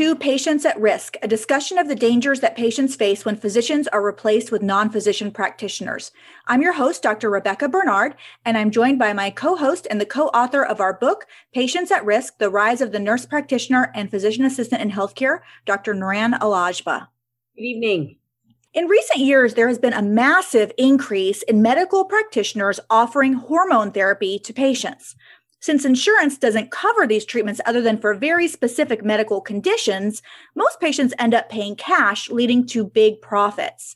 to Patients at Risk, a discussion of the dangers that patients face when physicians are replaced with non physician practitioners. I'm your host, Dr. Rebekah Bernard, and I'm joined by my co host and the co author of our book, Patients at Risk The Rise of the Nurse Practitioner and Physician Assistant in Healthcare, Dr. Niran Al-Agba. Good evening. In recent years, there has been a massive increase in medical practitioners offering hormone therapy to patients. Since insurance doesn't cover these treatments other than for very specific medical conditions, most patients end up paying cash, leading to big profits.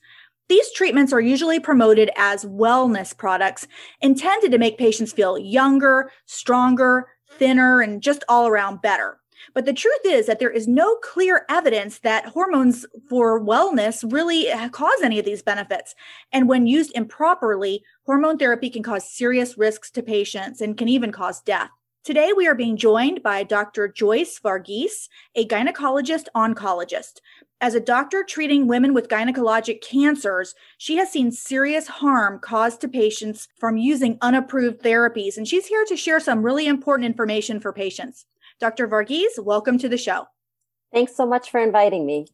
These treatments are usually promoted as wellness products intended to make patients feel younger, stronger, thinner, and just all around better. But the truth is that there is no clear evidence that hormones for wellness really uh, cause any of these benefits. And when used improperly, hormone therapy can cause serious risks to patients and can even cause death. Today, we are being joined by Dr. Joyce Varghese, a gynecologist oncologist. As a doctor treating women with gynecologic cancers, she has seen serious harm caused to patients from using unapproved therapies, and she's here to share some really important information for patients. Dr. Varghese, welcome to the show. Thanks so much for inviting me.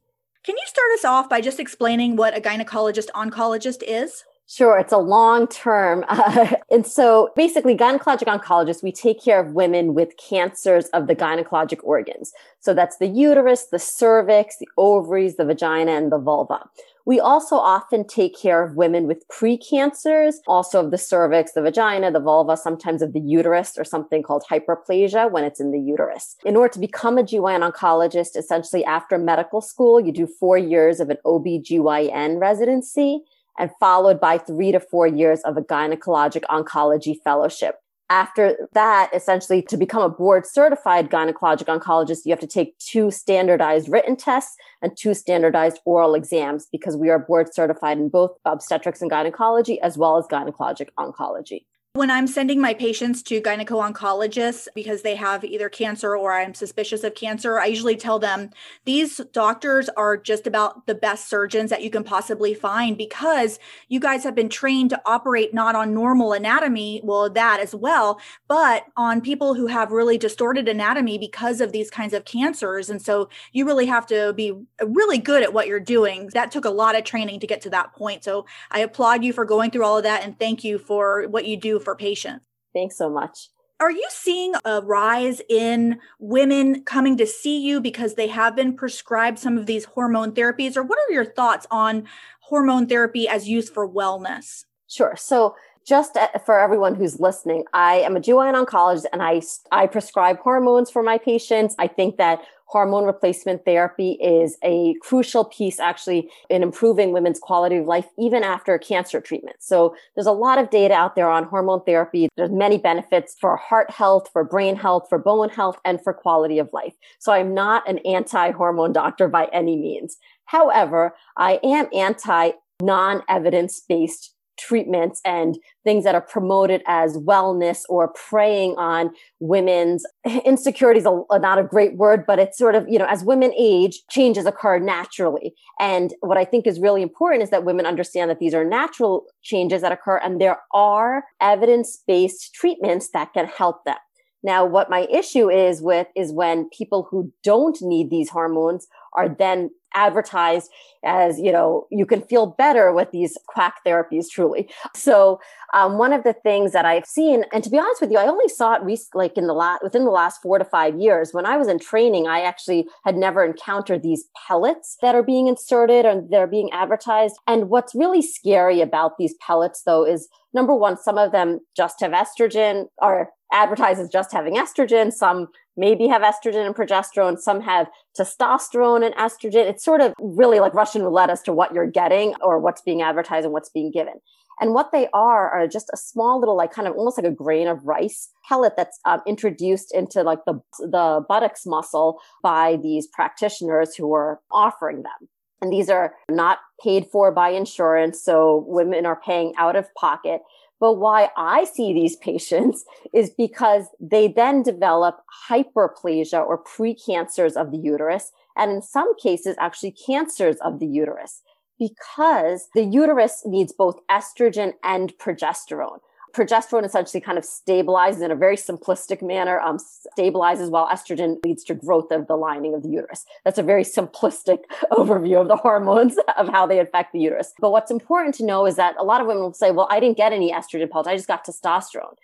Can you start us off by just explaining what a gynecologist oncologist is? Sure, it's a long term. Uh, and so basically, gynecologic oncologists, we take care of women with cancers of the gynecologic organs. So that's the uterus, the cervix, the ovaries, the vagina, and the vulva. We also often take care of women with precancers, also of the cervix, the vagina, the vulva, sometimes of the uterus or something called hyperplasia when it's in the uterus. In order to become a GYN oncologist, essentially after medical school, you do four years of an OB-GYN residency and followed by three to four years of a gynecologic oncology fellowship after that, essentially, to become a board certified gynecologic oncologist, you have to take two standardized written tests and two standardized oral exams because we are board certified in both obstetrics and gynecology as well as gynecologic oncology. When I'm sending my patients to gyneco-oncologists because they have either cancer or I'm suspicious of cancer, I usually tell them these doctors are just about the best surgeons that you can possibly find because you guys have been trained to operate not on normal anatomy, well, that as well, but on people who have really distorted anatomy because of these kinds of cancers. And so you really have to be really good at what you're doing. That took a lot of training to get to that point. So I applaud you for going through all of that and thank you for what you do for patients. Thanks so much. Are you seeing a rise in women coming to see you because they have been prescribed some of these hormone therapies? Or what are your thoughts on hormone therapy as used for wellness? Sure. So, just eh, for everyone who's listening, I am a GYN oncologist and I, I prescribe hormones for my patients. I think that hormone replacement therapy is a crucial piece actually in improving women's quality of life even after cancer treatment. So there's a lot of data out there on hormone therapy. There's many benefits for heart health, for brain health, for bone health, and for quality of life. So I'm not an anti-hormone doctor by any means. However, I am anti non-evidence based treatments and things that are promoted as wellness or preying on women's insecurities are not a great word but it's sort of you know as women age changes occur naturally. And what i think is really important is that women understand that these are natural changes that occur and there are evidence-based treatments that can help them. Now, what my issue is with is when people who don't need these hormones are then advertised as you know you can feel better with these quack therapies truly. So um, one of the things that i've seen and to be honest with you i only saw it rec- like in the last within the last four to five years when i was in training i actually had never encountered these pellets that are being inserted and they're being advertised. And what's really scary about these pellets though is number one some of them just have estrogen or advertises just having estrogen some maybe have estrogen and progesterone. Some have testosterone and estrogen. It's sort of really like Russian roulette as to what you're getting or what's being advertised and what's being given. And what they are are just a small little, like kind of almost like a grain of rice pellet that's um, introduced into like the, the buttocks muscle by these practitioners who are offering them. And these are not paid for by insurance. So women are paying out of pocket. But why I see these patients is because they then develop hyperplasia or precancers of the uterus, and in some cases, actually cancers of the uterus, because the uterus needs both estrogen and progesterone. Progesterone essentially kind of stabilizes in a very simplistic manner, um, stabilizes while estrogen leads to growth of the lining of the uterus. That's a very simplistic overview of the hormones of how they affect the uterus. But what's important to know is that a lot of women will say, well, I didn't get any estrogen pellets. I just got testosterone.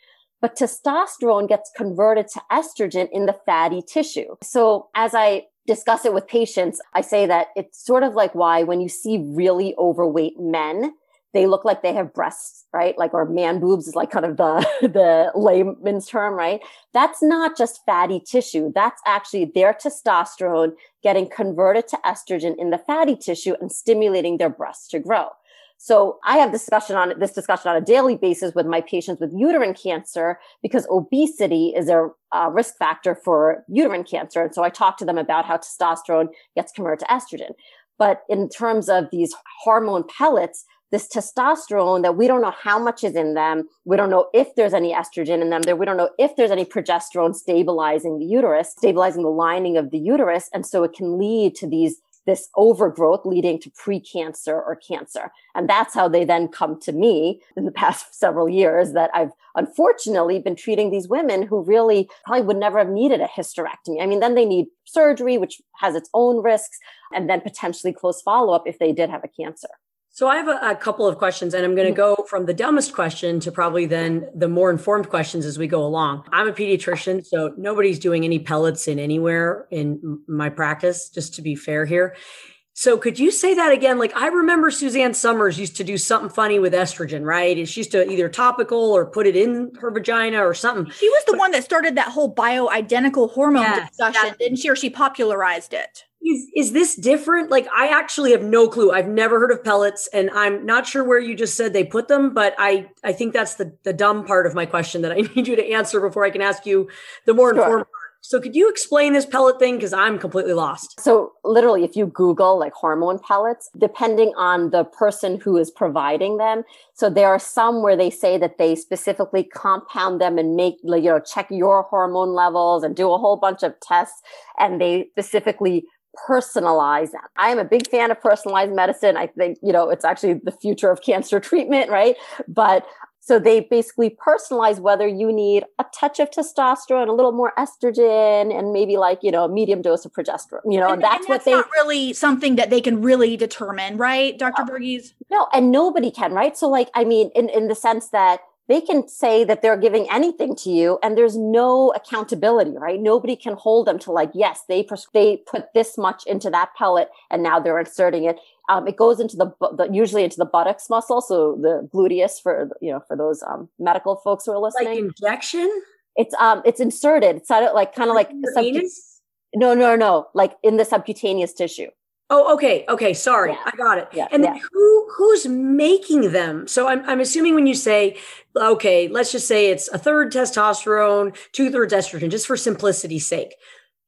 But testosterone gets converted to estrogen in the fatty tissue. So as I discuss it with patients, I say that it's sort of like why when you see really overweight men, they look like they have breasts, right? Like, or man boobs is like kind of the, the layman's term, right? That's not just fatty tissue. That's actually their testosterone getting converted to estrogen in the fatty tissue and stimulating their breasts to grow. So I have discussion on this discussion on a daily basis with my patients with uterine cancer because obesity is a, a risk factor for uterine cancer. And so I talk to them about how testosterone gets converted to estrogen. But in terms of these hormone pellets, this testosterone that we don't know how much is in them. We don't know if there's any estrogen in them. There, we don't know if there's any progesterone stabilizing the uterus, stabilizing the lining of the uterus. And so it can lead to these this overgrowth leading to precancer or cancer. And that's how they then come to me in the past several years that I've unfortunately been treating these women who really probably would never have needed a hysterectomy. I mean, then they need surgery, which has its own risks, and then potentially close follow up if they did have a cancer. So I have a, a, couple of questions, and I'm going to go from the dumbest question to probably then the more informed questions as we go along. I'm a pediatrician, so nobody's doing any pellets in anywhere in my practice, just to be fair here. So could you say that again? Like I remember Suzanne Somers used to do something funny with estrogen, right? And she used to either topical or put it in her vagina or something. She was the but, one that started that whole bioidentical hormone yes, discussion, didn't she? Or she popularized it is is this different like i actually have no clue i've never heard of pellets and i'm not sure where you just said they put them but i i think that's the the dumb part of my question that i need you to answer before i can ask you the more sure. informed part. So could you explain this pellet thing because i'm completely lost so literally if you google like hormone pellets depending on the person who is providing them so there are some where they say that they specifically compound them and make you know check your hormone levels and do a whole bunch of tests and they specifically personalize them. I am a big fan of personalized medicine. I think, you know, it's actually the future of cancer treatment, right? But so they basically personalize whether you need a touch of testosterone, a little more estrogen, and maybe like, you know, a medium dose of progesterone. You know, and, that's, and that's what they not really something that they can really determine, right, Dr. No. Varghese? No, and nobody can, right? So like, I mean, in, in the sense that they can say that they're giving anything to you and there's no accountability, right? Nobody can hold them to like, yes, they, pres- they put this much into that pellet and now they're inserting it. Um, it goes into the, the, usually into the buttocks muscle. So the gluteus for, you know, for those, um, medical folks who are listening. Like injection? It's, um, it's inserted. It's not like kind of like, subcu- no, no, no, like in the subcutaneous tissue. Oh, okay, okay. Sorry, yeah. I got it. Yeah, and yeah. who who's making them? So I'm I'm assuming when you say, okay, let's just say it's a third testosterone, two thirds estrogen, just for simplicity's sake.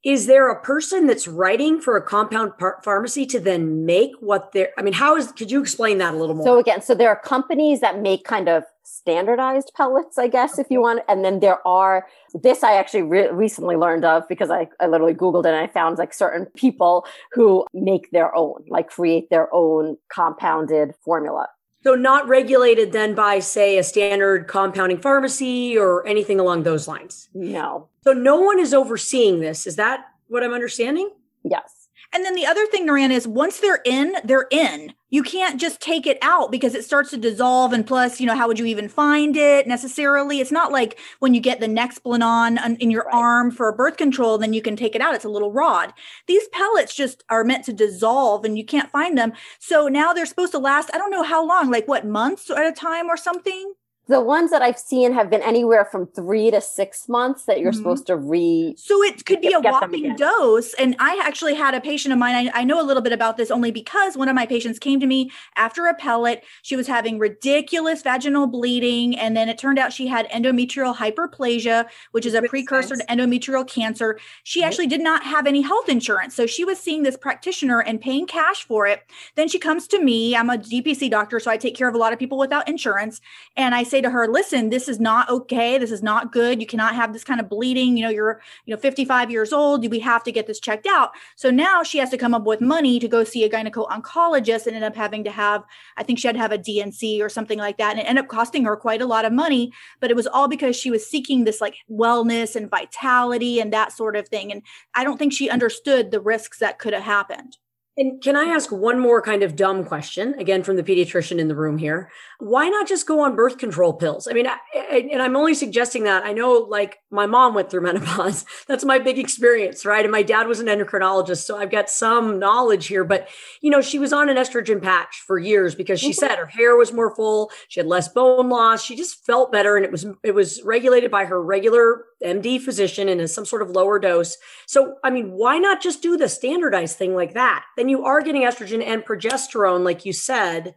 Is there a person that's writing for a compound par- pharmacy to then make what they're? I mean, how is? Could you explain that a little more? So again, so there are companies that make kind of standardized pellets, I guess, okay. if you want. And then there are, this I actually re- recently learned of because I, I literally Googled it and I found like certain people who make their own, like create their own compounded formula. So not regulated then by, say, a standard compounding pharmacy or anything along those lines? No. So no one is overseeing this. Is that what I'm understanding? Yes. And then the other thing, Niran, is once they're in, they're in. You can't just take it out because it starts to dissolve. And plus, you know, how would you even find it necessarily? It's not like when you get the Nexplanon in your right. arm for birth control, then you can take it out. It's a little rod. These pellets just are meant to dissolve and you can't find them. So now they're supposed to last, I don't know how long, like what, months at a time or something? The ones that I've seen have been anywhere from three to six months that you're mm-hmm. supposed to re. So it could be a whopping dose. And I actually had a patient of mine. I, I, know a little bit about this only because one of my patients came to me after a pellet. She was having ridiculous vaginal bleeding. And then it turned out she had endometrial hyperplasia, which is a precursor sense. to endometrial cancer. She actually did not have any health insurance. So she was seeing this practitioner and paying cash for it. Then she comes to me. I'm a DPC doctor, so I take care of a lot of people without insurance. And I say, say to her, listen, this is not okay. This is not good. You cannot have this kind of bleeding. You know, you're, you know, 55 years old. We have to get this checked out. So now she has to come up with money to go see a gyneco oncologist and end up having to have, I think she had to have a D&C or something like that. And it ended up costing her quite a lot of money. But it was all because she was seeking this like wellness and vitality and that sort of thing. And I don't think she understood the risks that could have happened. And can I ask one more kind of dumb question, again, from the pediatrician in the room here? Why not just go on birth control pills? I mean, I, I, and I'm only suggesting that. I know, like, my mom went through menopause. That's my big experience, right? And my dad was an endocrinologist. So I've got some knowledge here. But, you know, she was on an estrogen patch for years because she mm-hmm. said her hair was more full. She had less bone loss. She just felt better. And it was, it was regulated by her regular MD physician and some sort of lower dose. So, I mean, why not just do the standardized thing like that? Then you are getting estrogen and progesterone, like you said,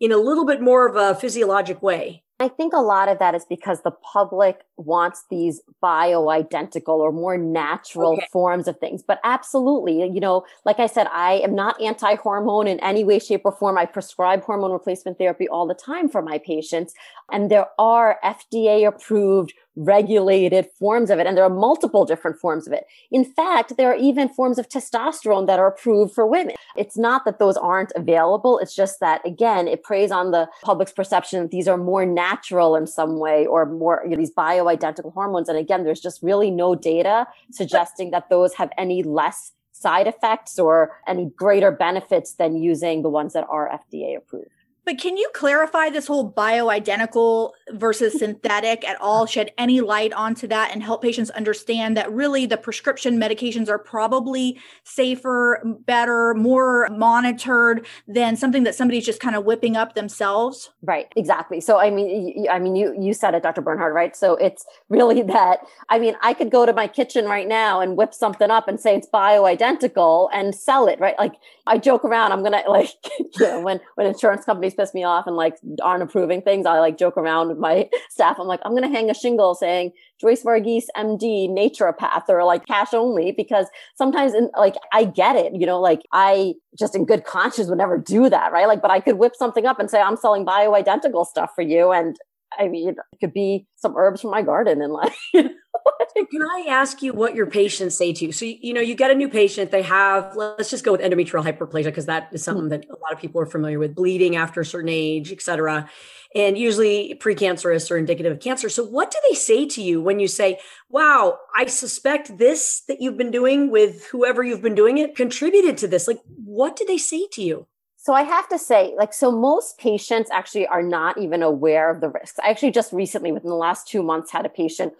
in a little bit more of a physiologic way. I think a lot of that is because the public wants these bioidentical or more natural okay. forms of things. But absolutely, you know, like I said, I am not anti hormone in any way, shape, or form. I prescribe hormone replacement therapy all the time for my patients. And there are FDA approved regulated forms of it. And there are multiple different forms of it. In fact, there are even forms of testosterone that are approved for women. It's not that those aren't available. It's just that, again, it preys on the public's perception that these are more natural in some way or more, you know, these bioidentical hormones. And again, there's just really no data suggesting that those have any less side effects or any greater benefits than using the ones that are FDA approved. But can you clarify this whole bioidentical versus synthetic at all? Shed any light onto that and help patients understand that really the prescription medications are probably safer, better, more monitored than something that somebody's just kind of whipping up themselves? Right, exactly. So I mean, I mean, you you said it, Dr. Bernard, right? So it's really that. I mean, I could go to my kitchen right now and whip something up and say it's bioidentical and sell it, right? Like I joke around. I'm gonna like, you know, when when insurance companies piss me off and like aren't approving things, I like joke around my staff. I'm like, I'm going to hang a shingle saying Joyce Varghese, MD, naturopath, or like cash only, because sometimes in, like I get it, you know, like I just in good conscience would never do that, right? Like, but I could whip something up and say, I'm selling bioidentical stuff for you. And I mean, it could be some herbs from my garden and like, Can I ask you what your patients say to you? So, you know, you get a new patient, they have, let's just go with endometrial hyperplasia, because that is something mm. that a lot of people are familiar with, bleeding after a certain age, et cetera, and usually precancerous or indicative of cancer. So, what do they say to you when you say, wow, I suspect this that you've been doing with whoever you've been doing it contributed to this? Like, what do they say to you? So I have to say, like, so most patients actually are not even aware of the risks. I actually just recently, within the last two months, had a patient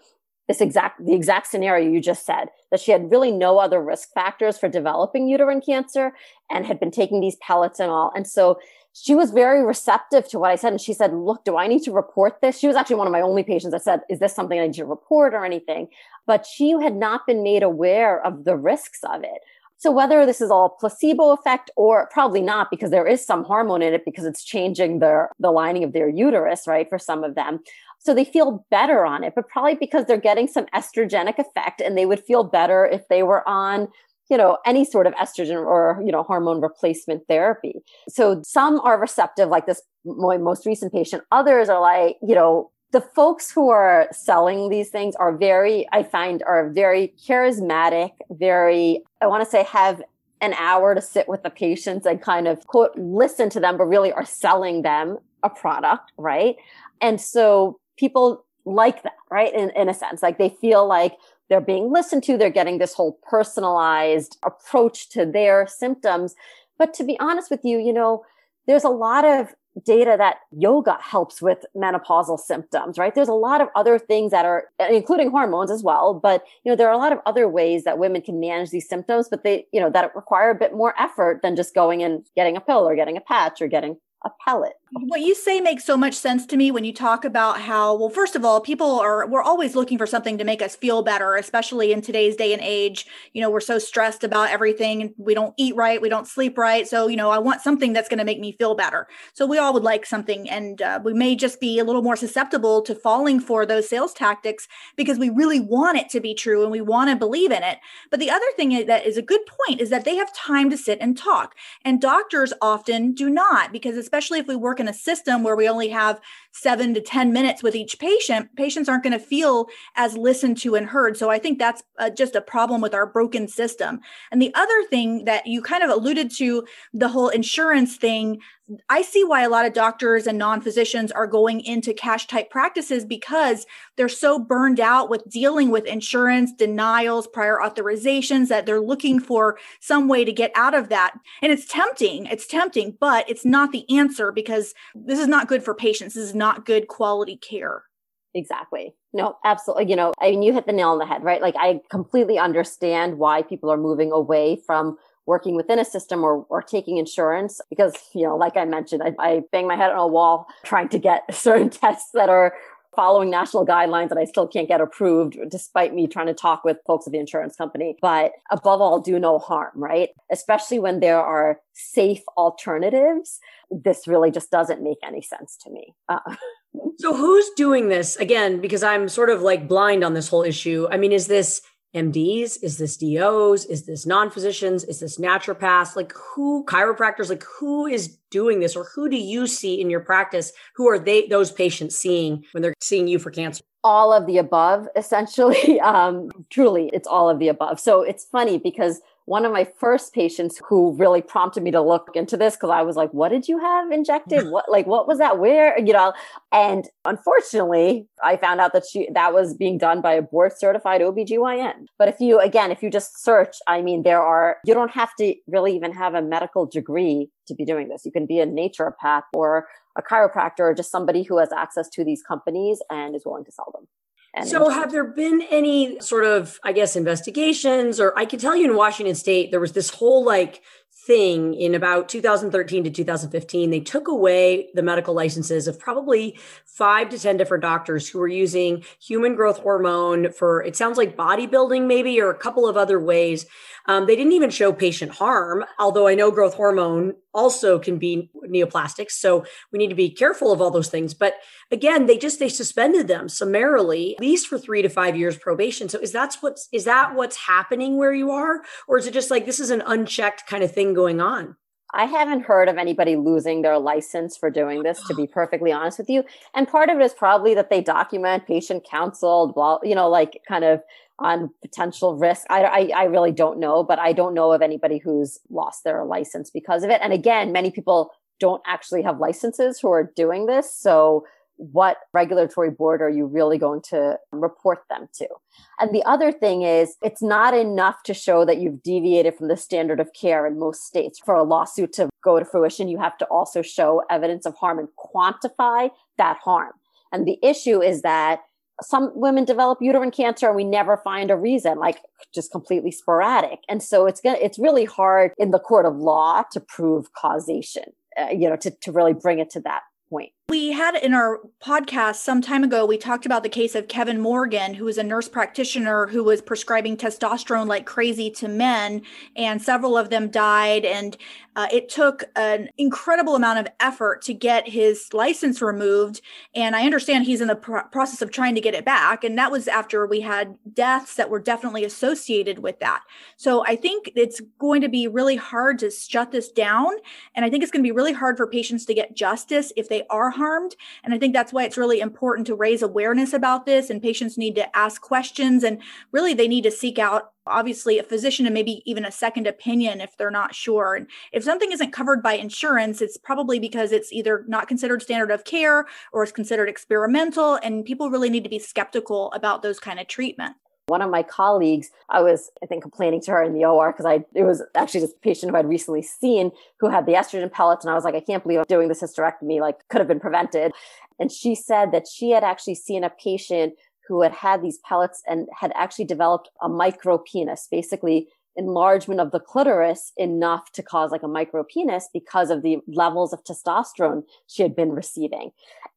this exact the exact scenario you just said that she had really no other risk factors for developing uterine cancer and had been taking these pellets and all and so she was very receptive to what I said. And she said, Look, do I need to report this? She was actually one of my only patients that said, Is this something I need to report or anything? But she had not been made aware of the risks of it. So whether this is all placebo effect or probably not, because there is some hormone in it because it's changing their the lining of their uterus, right? For some of them. So they feel better on it, but probably because they're getting some estrogenic effect and they would feel better if they were on you know any sort of estrogen or you know hormone replacement therapy so some are receptive like this my most recent patient others are like you know the folks who are selling these things are very i find are very charismatic very i want to say have an hour to sit with the patients and kind of quote listen to them but really are selling them a product right and so people like that, right? In, in a sense, like they feel like they're being listened to. They're getting this whole personalized approach to their symptoms. But to be honest with you, you know, there's a lot of data that yoga helps with menopausal symptoms, right? There's a lot of other things that are, including hormones as well. But, you know, there are a lot of other ways that women can manage these symptoms, but they, you know, that require a bit more effort than just going and getting a pill or getting a patch or getting a pellet. What you say makes so much sense to me when you talk about how, well, first of all, people are, we're always looking for something to make us feel better, especially in today's day and age. You know, we're so stressed about everything. We don't eat right. We don't sleep right. So, you know, I want something that's going to make me feel better. So we all would like something. And uh, we may just be a little more susceptible to falling for those sales tactics because we really want it to be true and we want to believe in it. But the other thing that is a good point is that they have time to sit and talk. And doctors often do not because especially if we work in a system where we only have seven to 10 minutes with each patient, patients aren't going to feel as listened to and heard. So I think that's uh, just a problem with our broken system. And the other thing that you kind of alluded to, the whole insurance thing, I see why a lot of doctors and non physicians are going into cash type practices because they're so burned out with dealing with insurance denials, prior authorizations that they're looking for some way to get out of that. And it's tempting, it's tempting, but it's not the answer because this is not good for patients. This is not good quality care. Exactly. No, absolutely. You know, I mean, you hit the nail on the head, right? Like, I completely understand why people are moving away from working within a system or, or taking insurance because, you know, like I mentioned, I, I bang my head on a wall trying to get certain tests that are following national guidelines that I still can't get approved despite me trying to talk with folks at the insurance company. But above all, do no harm, right? Especially when there are safe alternatives. This really just doesn't make any sense to me. Uh, so who's doing this again? Because I'm sort of like blind on this whole issue. I mean, is this MDs? Is this DOs? Is this non physicians? Is this naturopaths? Like who, chiropractors, like who is doing this or who do you see in your practice? Who are they, those patients seeing when they're seeing you for cancer? All of the above, essentially. Um, truly, it's all of the above. So it's funny because one of my first patients who really prompted me to look into this because I was like, what did you have injected? What like what was that? Where? You know, and unfortunately, I found out that she that was being done by a board certified OBGYN. But if you again, if you just search, I mean, there are you don't have to really even have a medical degree to be doing this. You can be a naturopath or a chiropractor or just somebody who has access to these companies and is willing to sell them. And so, have there been any sort of, I guess, investigations? Or I can tell you in Washington State, there was this whole like thing in about 2013 to 2015. They took away the medical licenses of probably five to 10 different doctors who were using human growth hormone for, it sounds like bodybuilding, maybe, or a couple of other ways. Um, they didn't even show patient harm, although I know growth hormone also can be neoplastics. So we need to be careful of all those things. But again, they just they suspended them summarily, at least for three to five years probation. So is that what's is that what's happening where you are, or is it just like this is an unchecked kind of thing going on? I haven't heard of anybody losing their license for doing this, to be perfectly honest with you. And part of it is probably that they document patient counseled, blah, you know, like kind of on potential risk. I, I, I really don't know, but I don't know of anybody who's lost their license because of it. And again, many people don't actually have licenses who are doing this. So what regulatory board are you really going to report them to? And the other thing is, it's not enough to show that you've deviated from the standard of care in most states. For a lawsuit to go to fruition, you have to also show evidence of harm and quantify that harm. And the issue is that some women develop uterine cancer and we never find a reason like just completely sporadic and so it's gonna it's really hard in the court of law to prove causation uh, you know to, to really bring it to that point we had in our podcast some time ago, we talked about the case of Kevin Morgan, who was a nurse practitioner who was prescribing testosterone like crazy to men, and several of them died. And uh, it took an incredible amount of effort to get his license removed. And I understand he's in the pr- process of trying to get it back. And that was after we had deaths that were definitely associated with that. So I think it's going to be really hard to shut this down. And I think it's going to be really hard for patients to get justice if they are harmed. And I think that's why it's really important to raise awareness about this. And patients need to ask questions and really they need to seek out obviously a physician and maybe even a second opinion if they're not sure. And if something isn't covered by insurance, it's probably because it's either not considered standard of care or it's considered experimental. And people really need to be skeptical about those kind of treatment. One of my colleagues, I was, I think, complaining to her in the OR because I, it was actually just a patient who I'd recently seen who had the estrogen pellets. And I was like, I can't believe I'm doing this hysterectomy, like could have been prevented. And she said that she had actually seen a patient who had had these pellets and had actually developed a micro penis, basically enlargement of the clitoris enough to cause like a micro penis because of the levels of testosterone she had been receiving.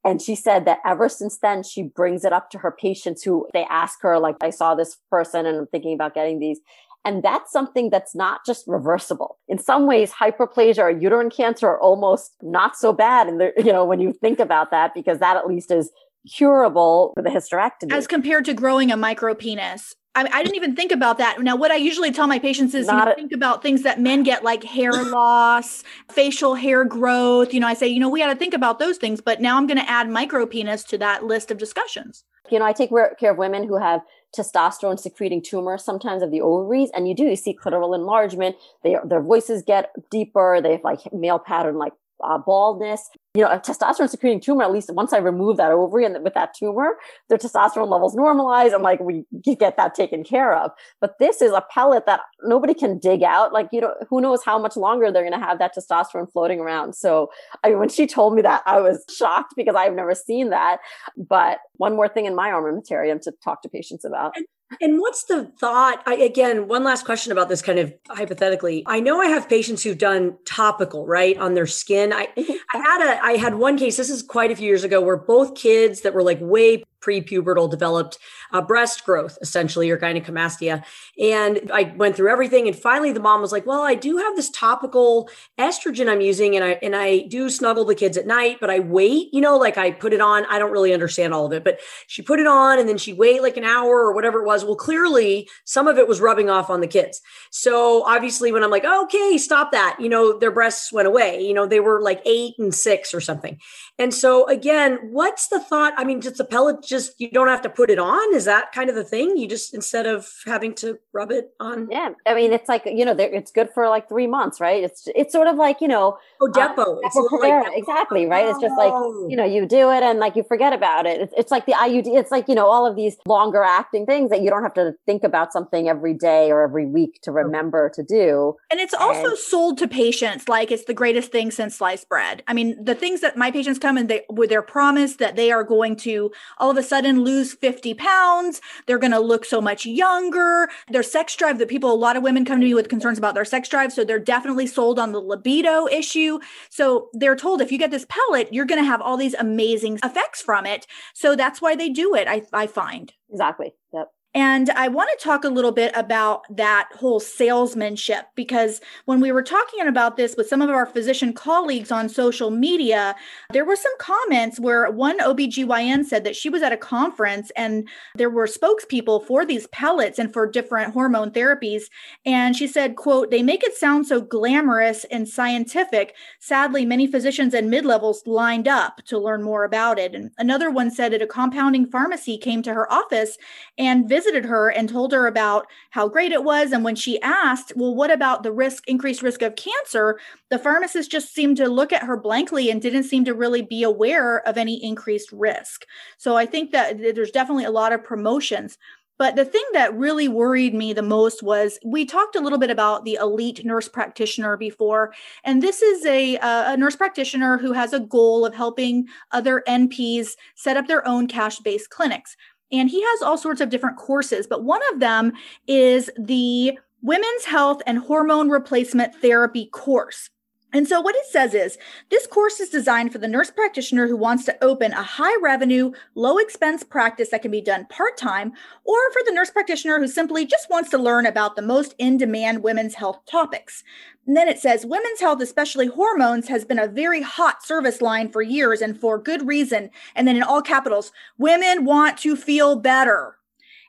And she said that ever since then, she brings it up to her patients who they ask her, like, I saw this person and I'm thinking about getting these. And that's something that's not just reversible. In some ways, hyperplasia or uterine cancer are almost not so bad. And you know, when you think about that, because that at least is curable with a hysterectomy. As compared to growing a micro penis I, I, didn't even think about that. Now, what I usually tell my patients is you know, think about things that men get like hair loss, facial hair growth. You know, I say, you know, we got to think about those things, but now I'm going to add micro penis to that list of discussions. You know, I take care of women who have testosterone secreting tumors sometimes of the ovaries and you do you see clitoral enlargement they their voices get deeper they have like male pattern like uh, baldness you know, a testosterone secreting tumor, at least once I remove that ovary and with that tumor, their testosterone levels normalize and like we get that taken care of. But this is a pellet that nobody can dig out. Like, you know, who knows how much longer they're going to have that testosterone floating around. So, I mean, when she told me that, I was shocked because I've never seen that. But one more thing in my armamentarium to talk to patients about. And- and what's the thought? I, again, one last question about this kind of hypothetically. I know I have patients who've done topical, right, on their skin. I, mm-hmm. I had a, I had one case, this is quite a few years ago, where both kids that were like way pre-pubertal developed uh, breast growth essentially or gynecomastia. And i went through everything and finally the mom was like well i do have this topical estrogen i'm using and i and i do snuggle the kids at night but i wait you know like i put it on. I don't really understand all of it but she put it on and then she wait like an hour or whatever it was. Well clearly some of it was rubbing off on the kids. So obviously when i'm like okay stop that you know their breasts went away. You know they were like eight and six or something. And so again what's the thought? I mean just a pellet just you don't have to put it on? Is that kind of the thing? You just instead of having to rub it on? Yeah i mean it's like you know it's good for like three months right? It's it's sort of like you know oh depo, uh, like exactly right? It's just like oh. you know you do it and like you forget about it. It's, it's like the iud it's like you know all of these longer acting things that you don't have to think about something every day or every week to remember to do. And it's also and, sold to patients like it's the greatest thing since sliced bread. I mean the things that my patients come and they with their promise that they are going to all of a sudden lose 50 pounds. They're going to look so much younger. Their sex drive that people, a lot of women come to me with concerns about their sex drive. So they're definitely sold on the libido issue. So they're told if you get this pellet, you're going to have all these amazing effects from it. So that's why they do it, I, I find. Exactly. Yep. And I want to talk a little bit about that whole salesmanship because when we were talking about this with some of our physician colleagues on social media, there were some comments where one OBGYN said that she was at a conference and there were spokespeople for these pellets and for different hormone therapies. And she said, quote, they make it sound so glamorous and scientific. Sadly, many physicians and mid-levels lined up to learn more about it. And another one said that a compounding pharmacy came to her office and visited visited her and told her about how great it was. And when she asked, well, what about the risk, increased risk of cancer? The pharmacist just seemed to look at her blankly and didn't seem to really be aware of any increased risk. So I think that there's definitely a lot of promotions. But the thing that really worried me the most was we talked a little bit about the elite nurse practitioner before. And this is a, a nurse practitioner who has a goal of helping other NPs set up their own cash based clinics. And he has all sorts of different courses, but one of them is the Women's Health and Hormone Replacement Therapy course. And so, what it says is this course is designed for the nurse practitioner who wants to open a high revenue, low expense practice that can be done part time, or for the nurse practitioner who simply just wants to learn about the most in demand women's health topics. And then it says women's health, especially hormones, has been a very hot service line for years and for good reason. And then in all capitals, women want to feel better.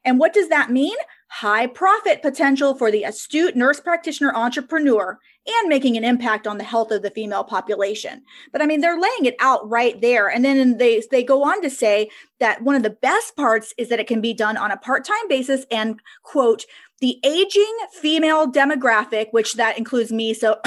And what does that mean? High profit potential for the astute nurse practitioner entrepreneur and making an impact on the health of the female population. But I mean, they're laying it out right there. And then they, they go on to say that one of the best parts is that it can be done on a part time basis and, quote, the aging female demographic, which that includes me. So,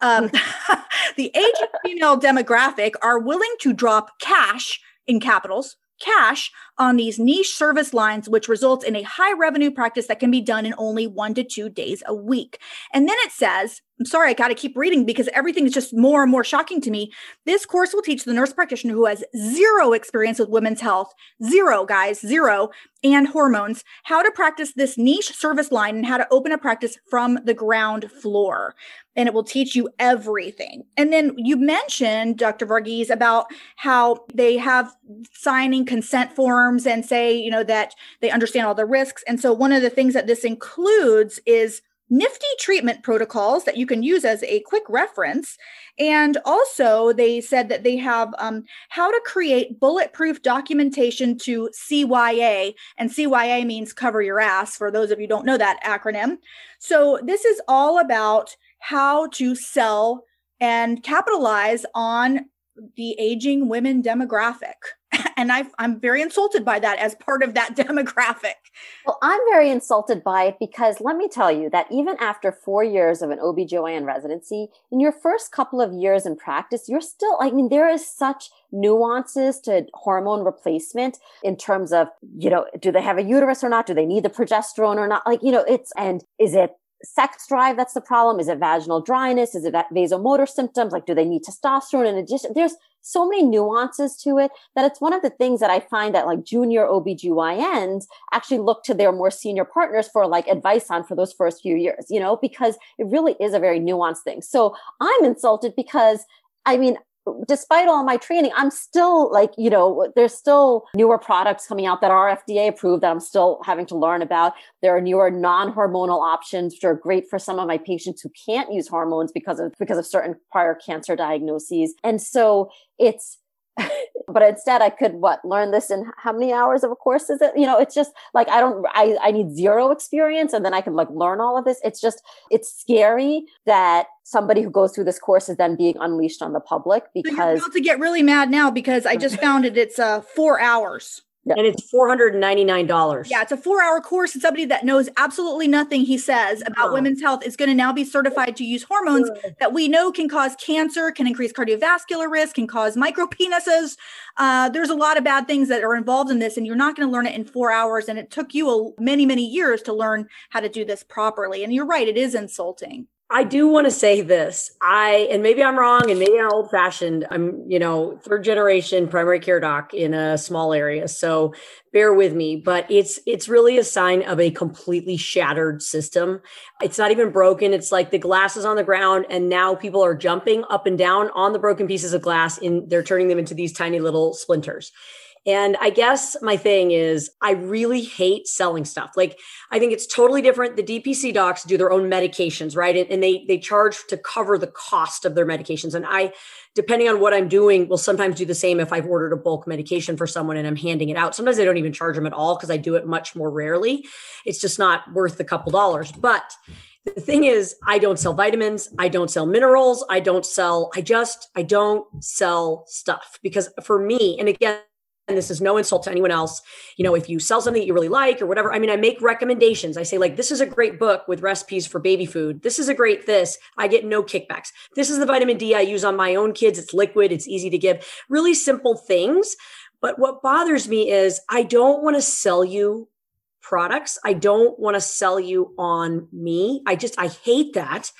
um, the aging female demographic are willing to drop cash in capitals cash on these niche service lines, which results in a high revenue practice that can be done in only one to two days a week. And then it says, I'm sorry, I got to keep reading because everything is just more and more shocking to me. This course will teach the nurse practitioner who has zero experience with women's health, zero, guys, zero, and hormones, how to practice this niche service line and how to open a practice from the ground floor and it will teach you everything. And then you mentioned, Dr. Varghese, about how they have signing consent forms and say, you know, that they understand all the risks. And so one of the things that this includes is nifty treatment protocols that you can use as a quick reference. And also, they said that they have um, how to create bulletproof documentation to CYA. And CYA means cover your ass, for those of you don't know that acronym. So, this is all about how to sell and capitalize on the aging women demographic. and i am very insulted by that as part of that demographic. Well, I'm very insulted by it because let me tell you that even after four years of an OBGYN residency, in your first couple of years in practice, you're still, I mean, there is such nuances to hormone replacement in terms of, you know, do they have a uterus or not? Do they need the progesterone or not? Like, you know, it's, and is it sex drive that's the problem? Is it vaginal dryness? Is it vasomotor symptoms? Like, do they need testosterone in addition? There's so many nuances to it that it's one of the things that I find that like junior OBGYNs actually look to their more senior partners for like advice on for those first few years, you know, because it really is a very nuanced thing. So I'm insulted because I mean, despite all my training, I'm still like, you know, there's still newer products coming out that are FDA approved that I'm still having to learn about. There are newer non-hormonal options which are great for some of my patients who can't use hormones because of because of certain prior cancer diagnoses. And so it's but instead I could what learn this in how many hours of a course is it? You know, it's just like I don't I, I need zero experience and then I can like learn all of this. It's just it's scary that somebody who goes through this course is then being unleashed on the public because so you're about to get really mad now because I just found it it's uh four hours. And it's $499. Yeah, it's a four hour course. And somebody that knows absolutely nothing, he says, about oh. women's health is going to now be certified to use hormones that we know can cause cancer, can increase cardiovascular risk, can cause micropenises. Uh, there's a lot of bad things that are involved in this, and you're not going to learn it in four hours. And it took you a, many, many years to learn how to do this properly. And you're right, it is insulting. I do want to say this. I, and maybe I'm wrong and maybe I'm old fashioned. I'm, you know, third generation primary care doc in a small area. So bear with me, but it's, it's really a sign of a completely shattered system. It's not even broken. It's like the glass is on the ground and now people are jumping up and down on the broken pieces of glass and they're turning them into these tiny little splinters. And I guess my thing is, I really hate selling stuff. Like, I think it's totally different. The DPC docs do their own medications, right? And they they charge to cover the cost of their medications. And I, depending on what I'm doing, will sometimes do the same if I've ordered a bulk medication for someone and I'm handing it out. Sometimes I don't even charge them at all because I do it much more rarely. It's just not worth a couple dollars. But the thing is i don't sell vitamins i don't sell minerals i don't sell i just i don't sell stuff because for me and again and this is no insult to anyone else you know if you sell something that you really like or whatever i mean i make recommendations. I say like this is a great book with recipes for baby food. This is a great this. I get no kickbacks. This is the vitamin d i use on my own kids. It's liquid. It's easy to give. Really simple things. But what bothers me is i don't want to sell you products. I don't want to sell you on me. I just i hate that.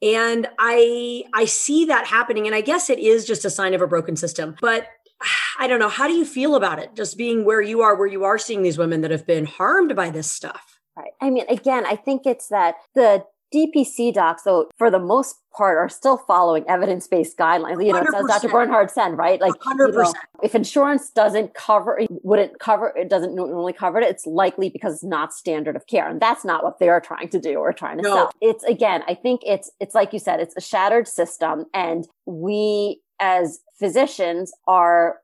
And i i see that happening. And i guess it is just a sign of a broken system. But I don't know. How do you feel about it? Just being where you are, where you are seeing these women that have been harmed by this stuff. Right. I mean, again, I think it's that the DPC docs, though, for the most part, are still following evidence-based guidelines. You know, it says Dr. Bernard said, right? Like, 100%. You know, if insurance doesn't cover, wouldn't cover, it doesn't normally cover it, it's likely because it's not standard of care. And that's not what they're trying to do or trying to no. sell. It's, again, I think it's, it's like you said, it's a shattered system. And we as physicians are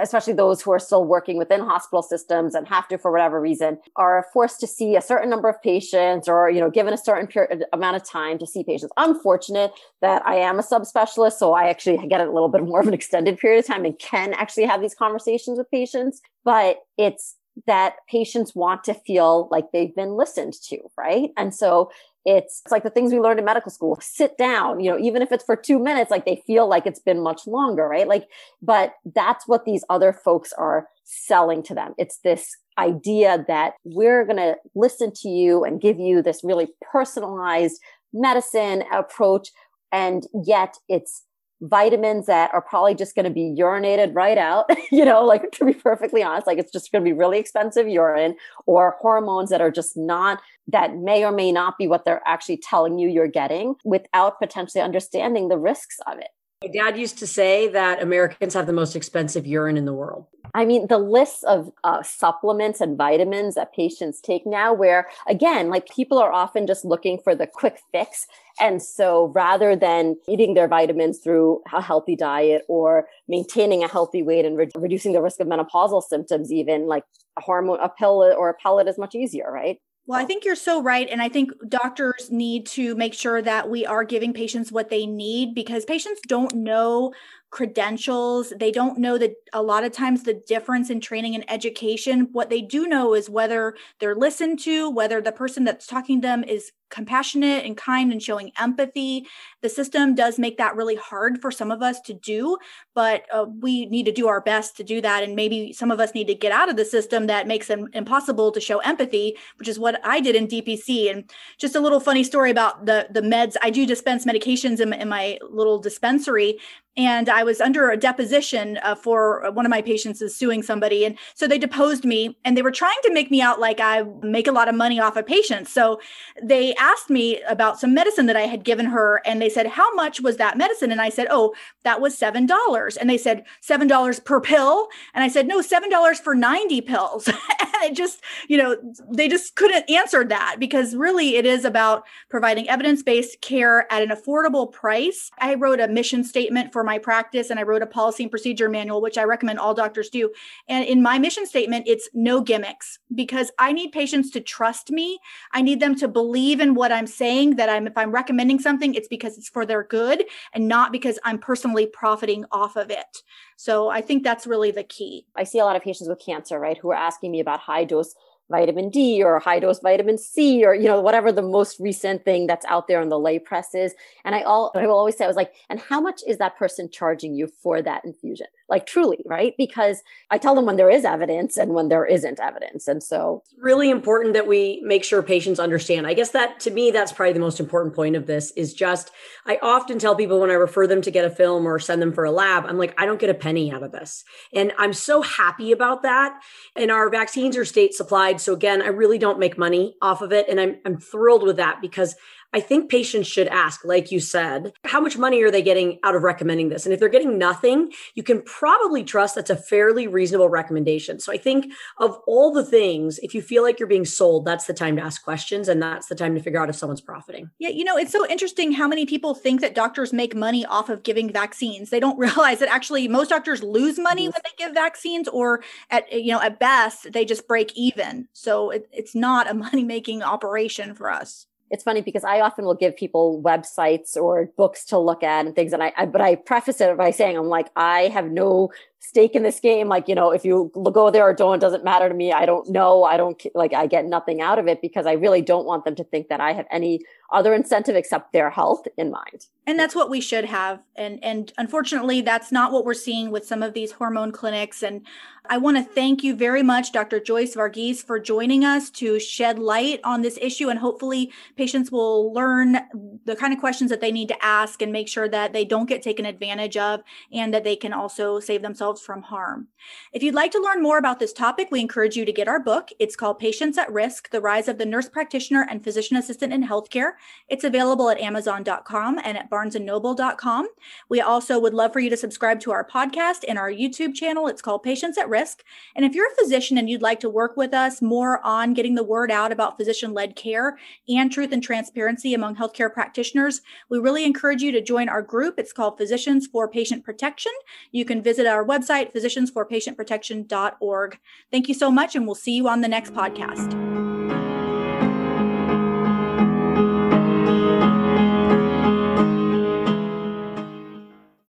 especially those who are still working within hospital systems and have to for whatever reason are forced to see a certain number of patients or you know given a certain period, amount of time to see patients. I'm fortunate that i am a subspecialist so i actually get a little bit more of an extended period of time and can actually have these conversations with patients but it's that patients want to feel like they've been listened to right? And so it's, it's like the things we learned in medical school. Sit down, you know, even if it's for two minutes, like they feel like it's been much longer, right? Like, but that's what these other folks are selling to them. It's this idea that we're going to listen to you and give you this really personalized medicine approach. And yet it's vitamins that are probably just going to be urinated right out, you know, like to be perfectly honest, like it's just going to be really expensive urine or hormones that are just not, that may or may not be what they're actually telling you you're getting without potentially understanding the risks of it. My dad used to say that Americans have the most expensive urine in the world. I mean, the lists of uh, supplements and vitamins that patients take now, where again, like people are often just looking for the quick fix. And so rather than eating their vitamins through a healthy diet or maintaining a healthy weight and re- reducing the risk of menopausal symptoms, even like a hormone, a pill or a pellet is much easier, right? Well, I think you're so right. And I think doctors need to make sure that we are giving patients what they need because patients don't know credentials. They don't know that a lot of times the difference in training and education. What they do know is whether they're listened to, whether the person that's talking to them is compassionate and kind and showing empathy. The system does make that really hard for some of us to do, but uh, we need to do our best to do that. And maybe some of us need to get out of the system that makes it impossible to show empathy, which is what I did in DPC. And just a little funny story about the the meds. I do dispense medications in, in my little dispensary, and I was under a deposition uh, for one of my patients is suing somebody, and so they deposed me, and they were trying to make me out like I make a lot of money off of patients. So they asked me about some medicine that I had given her, and they said, "How much was that medicine?" And I said, "Oh, that was seven dollars." And they said, seven dollars per pill," and I said, "No, seven dollars for ninety pills." and it just, you know, they just couldn't answer that because really it is about providing evidence-based care at an affordable price. I wrote a mission statement for my practice and I wrote a policy and procedure manual, which I recommend all doctors do. And in my mission statement, it's no gimmicks because I need patients to trust me. I need them to believe in what I'm saying that I'm, if I'm recommending something, it's because it's for their good and not because I'm personally profiting off of it. So I think that's really the key. I see a lot of patients with cancer, right, who are asking me about high dose vitamin D or high dose vitamin C or you know whatever the most recent thing that's out there in the lay press is. And I all I will always say I was like, and how much is that person charging you for that infusion? Like truly, right? Because I tell them when there is evidence and when there isn't evidence. And so it's really important that we make sure patients understand. I guess that to me that's probably the most important point of this is just I often tell people when I refer them to get a film or send them for a lab, I'm like, I don't get a penny out of this. And I'm so happy about that. And our vaccines are state supplied so again, I really don't make money off of it. And I'm, I'm thrilled with that because I think patients should ask, like you said, how much money are they getting out of recommending this? And if they're getting nothing, you can probably trust that's a fairly reasonable recommendation. So I think of all the things, if you feel like you're being sold, that's the time to ask questions and that's the time to figure out if someone's profiting. Yeah, you know, it's so interesting how many people think that doctors make money off of giving vaccines. They don't realize that actually most doctors lose money mm-hmm. when they give vaccines or at you know, at best they just break even. So it, it's not a money-making operation for us it's funny because I often will give people websites or books to look at and things. And I, I, but I preface it by saying, I'm like, I have no stake in this game. Like, you know, if you go there or don't, doesn't matter to me. I don't know. I don't like, I get nothing out of it because I really don't want them to think that I have any other incentive except their health in mind. And that's what we should have. And and unfortunately, that's not what we're seeing with some of these hormone clinics. And I want to thank you very much, Dr. Joyce Varghese, for joining us to shed light on this issue. And hopefully, patients will learn the kind of questions that they need to ask and make sure that they don't get taken advantage of and that they can also save themselves from harm. If you'd like to learn more about this topic, we encourage you to get our book. It's called Patients at Risk The Rise of the Nurse Practitioner and Physician Assistant in Healthcare. It's available at Amazon.com and at BarnesandNoble.com. We also would love for you to subscribe to our podcast and our YouTube channel. It's called Patients at Risk. And if you're a physician and you'd like to work with us more on getting the word out about physician led care and truth and transparency among healthcare practitioners, we really encourage you to join our group. It's called Physicians for Patient Protection. You can visit our website, physiciansforpatientprotection.org. Thank you so much, and we'll see you on the next podcast.